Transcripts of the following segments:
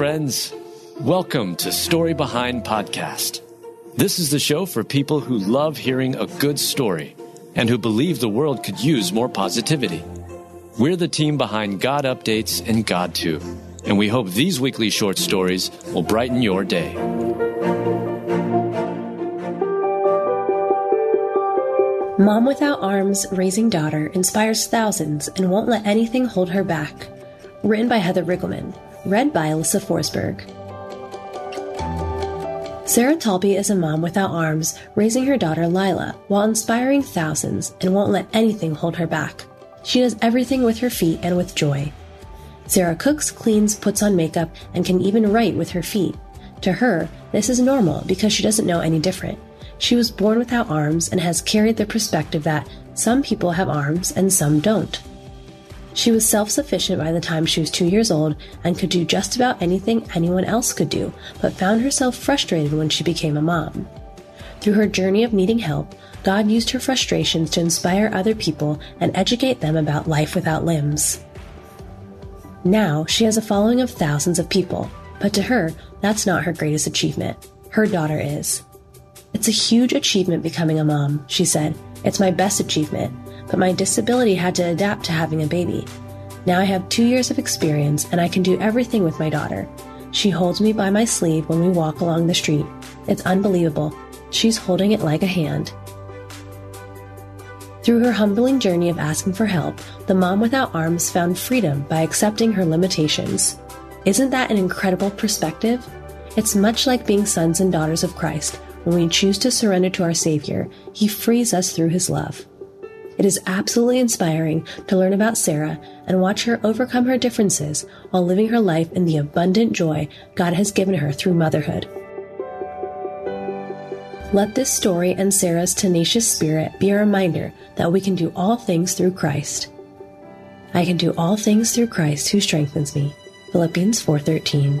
friends. Welcome to Story Behind Podcast. This is the show for people who love hearing a good story and who believe the world could use more positivity. We're the team behind God Updates and GodTube, and we hope these weekly short stories will brighten your day. Mom Without Arms Raising Daughter inspires thousands and won't let anything hold her back. Written by Heather Riggleman. Read by Alyssa Forsberg. Sarah Talbi is a mom without arms, raising her daughter Lila while inspiring thousands and won't let anything hold her back. She does everything with her feet and with joy. Sarah cooks, cleans, puts on makeup, and can even write with her feet. To her, this is normal because she doesn't know any different. She was born without arms and has carried the perspective that some people have arms and some don't. She was self sufficient by the time she was two years old and could do just about anything anyone else could do, but found herself frustrated when she became a mom. Through her journey of needing help, God used her frustrations to inspire other people and educate them about life without limbs. Now, she has a following of thousands of people, but to her, that's not her greatest achievement. Her daughter is. It's a huge achievement becoming a mom, she said. It's my best achievement but my disability had to adapt to having a baby. Now I have two years of experience and I can do everything with my daughter. She holds me by my sleeve when we walk along the street. It's unbelievable. She's holding it like a hand. Through her humbling journey of asking for help, the mom without arms found freedom by accepting her limitations. Isn't that an incredible perspective? It's much like being sons and daughters of Christ. When we choose to surrender to our Savior, He frees us through His love. It is absolutely inspiring to learn about Sarah and watch her overcome her differences while living her life in the abundant joy God has given her through motherhood. Let this story and Sarah's tenacious spirit be a reminder that we can do all things through Christ. I can do all things through Christ who strengthens me. Philippians 4:13.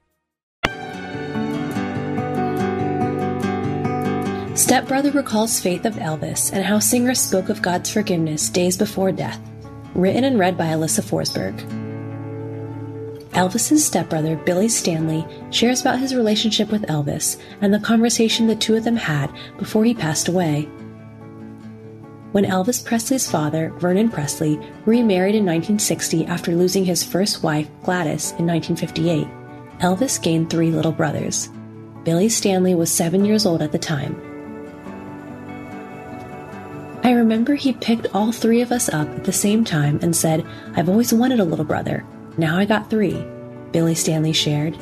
Stepbrother recalls faith of Elvis and how singer spoke of God's forgiveness days before death. Written and read by Alyssa Forsberg. Elvis's stepbrother, Billy Stanley, shares about his relationship with Elvis and the conversation the two of them had before he passed away. When Elvis Presley's father, Vernon Presley, remarried in 1960 after losing his first wife, Gladys, in 1958, Elvis gained three little brothers. Billy Stanley was seven years old at the time. I remember he picked all three of us up at the same time and said, I've always wanted a little brother. Now I got three, Billy Stanley shared.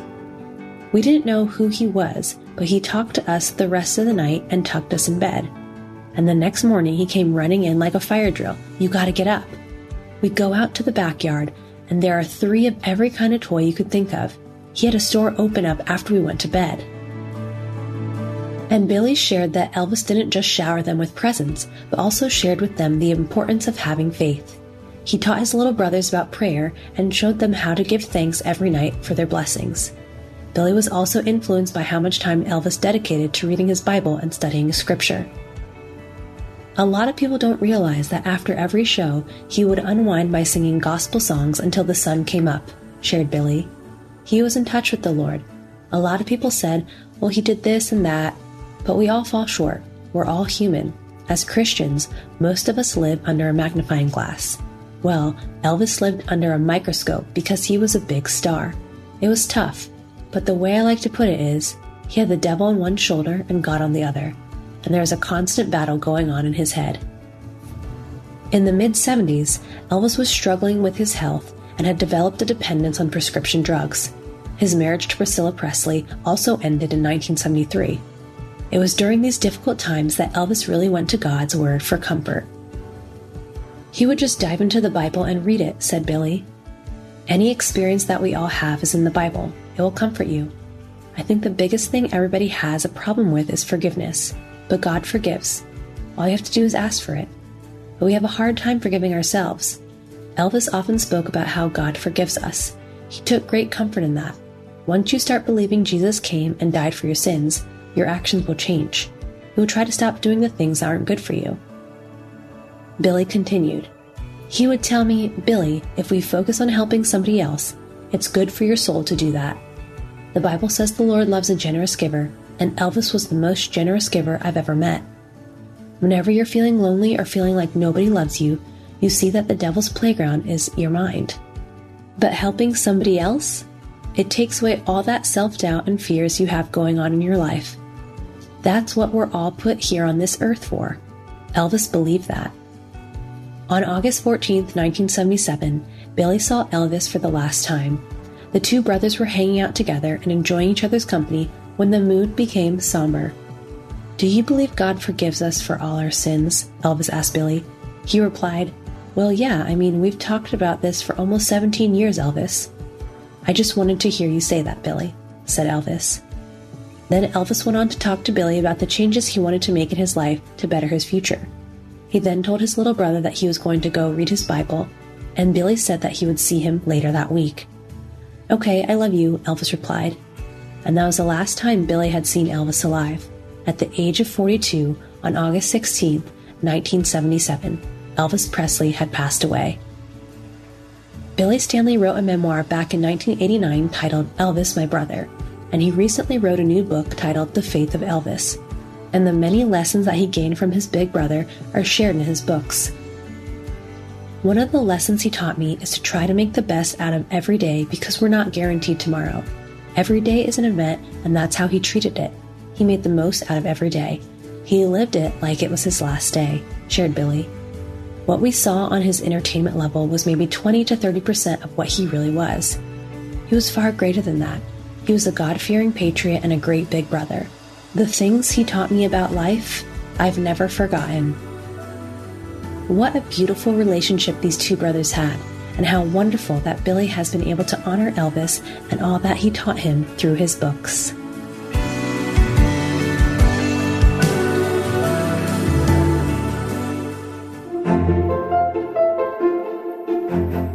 We didn't know who he was, but he talked to us the rest of the night and tucked us in bed. And the next morning he came running in like a fire drill. You gotta get up. We go out to the backyard, and there are three of every kind of toy you could think of. He had a store open up after we went to bed. And Billy shared that Elvis didn't just shower them with presents, but also shared with them the importance of having faith. He taught his little brothers about prayer and showed them how to give thanks every night for their blessings. Billy was also influenced by how much time Elvis dedicated to reading his Bible and studying scripture. A lot of people don't realize that after every show, he would unwind by singing gospel songs until the sun came up, shared Billy. He was in touch with the Lord. A lot of people said, well, he did this and that, but we all fall short. We're all human. As Christians, most of us live under a magnifying glass. Well, Elvis lived under a microscope because he was a big star. It was tough, but the way I like to put it is he had the devil on one shoulder and God on the other, and there was a constant battle going on in his head. In the mid 70s, Elvis was struggling with his health and had developed a dependence on prescription drugs. His marriage to Priscilla Presley also ended in 1973. It was during these difficult times that Elvis really went to God's Word for comfort. He would just dive into the Bible and read it, said Billy. Any experience that we all have is in the Bible. It will comfort you. I think the biggest thing everybody has a problem with is forgiveness, but God forgives. All you have to do is ask for it. But we have a hard time forgiving ourselves. Elvis often spoke about how God forgives us. He took great comfort in that. Once you start believing Jesus came and died for your sins, your actions will change. You will try to stop doing the things that aren't good for you. Billy continued. He would tell me, Billy, if we focus on helping somebody else, it's good for your soul to do that. The Bible says the Lord loves a generous giver, and Elvis was the most generous giver I've ever met. Whenever you're feeling lonely or feeling like nobody loves you, you see that the devil's playground is your mind. But helping somebody else? It takes away all that self doubt and fears you have going on in your life. That's what we're all put here on this earth for. Elvis believed that. On August 14, 1977, Billy saw Elvis for the last time. The two brothers were hanging out together and enjoying each other's company when the mood became somber. Do you believe God forgives us for all our sins? Elvis asked Billy. He replied, Well, yeah, I mean, we've talked about this for almost 17 years, Elvis. I just wanted to hear you say that, Billy, said Elvis. Then Elvis went on to talk to Billy about the changes he wanted to make in his life to better his future. He then told his little brother that he was going to go read his Bible, and Billy said that he would see him later that week. Okay, I love you, Elvis replied. And that was the last time Billy had seen Elvis alive. At the age of 42, on August 16, 1977, Elvis Presley had passed away. Billy Stanley wrote a memoir back in 1989 titled Elvis, My Brother, and he recently wrote a new book titled The Faith of Elvis, and the many lessons that he gained from his big brother are shared in his books. One of the lessons he taught me is to try to make the best out of every day because we're not guaranteed tomorrow. Every day is an event, and that's how he treated it. He made the most out of every day. He lived it like it was his last day, shared Billy. What we saw on his entertainment level was maybe 20 to 30% of what he really was. He was far greater than that. He was a God fearing patriot and a great big brother. The things he taught me about life, I've never forgotten. What a beautiful relationship these two brothers had, and how wonderful that Billy has been able to honor Elvis and all that he taught him through his books.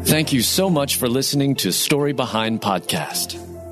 Thank you so much for listening to Story Behind Podcast.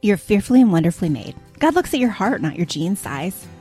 You're fearfully and wonderfully made. God looks at your heart, not your jean size.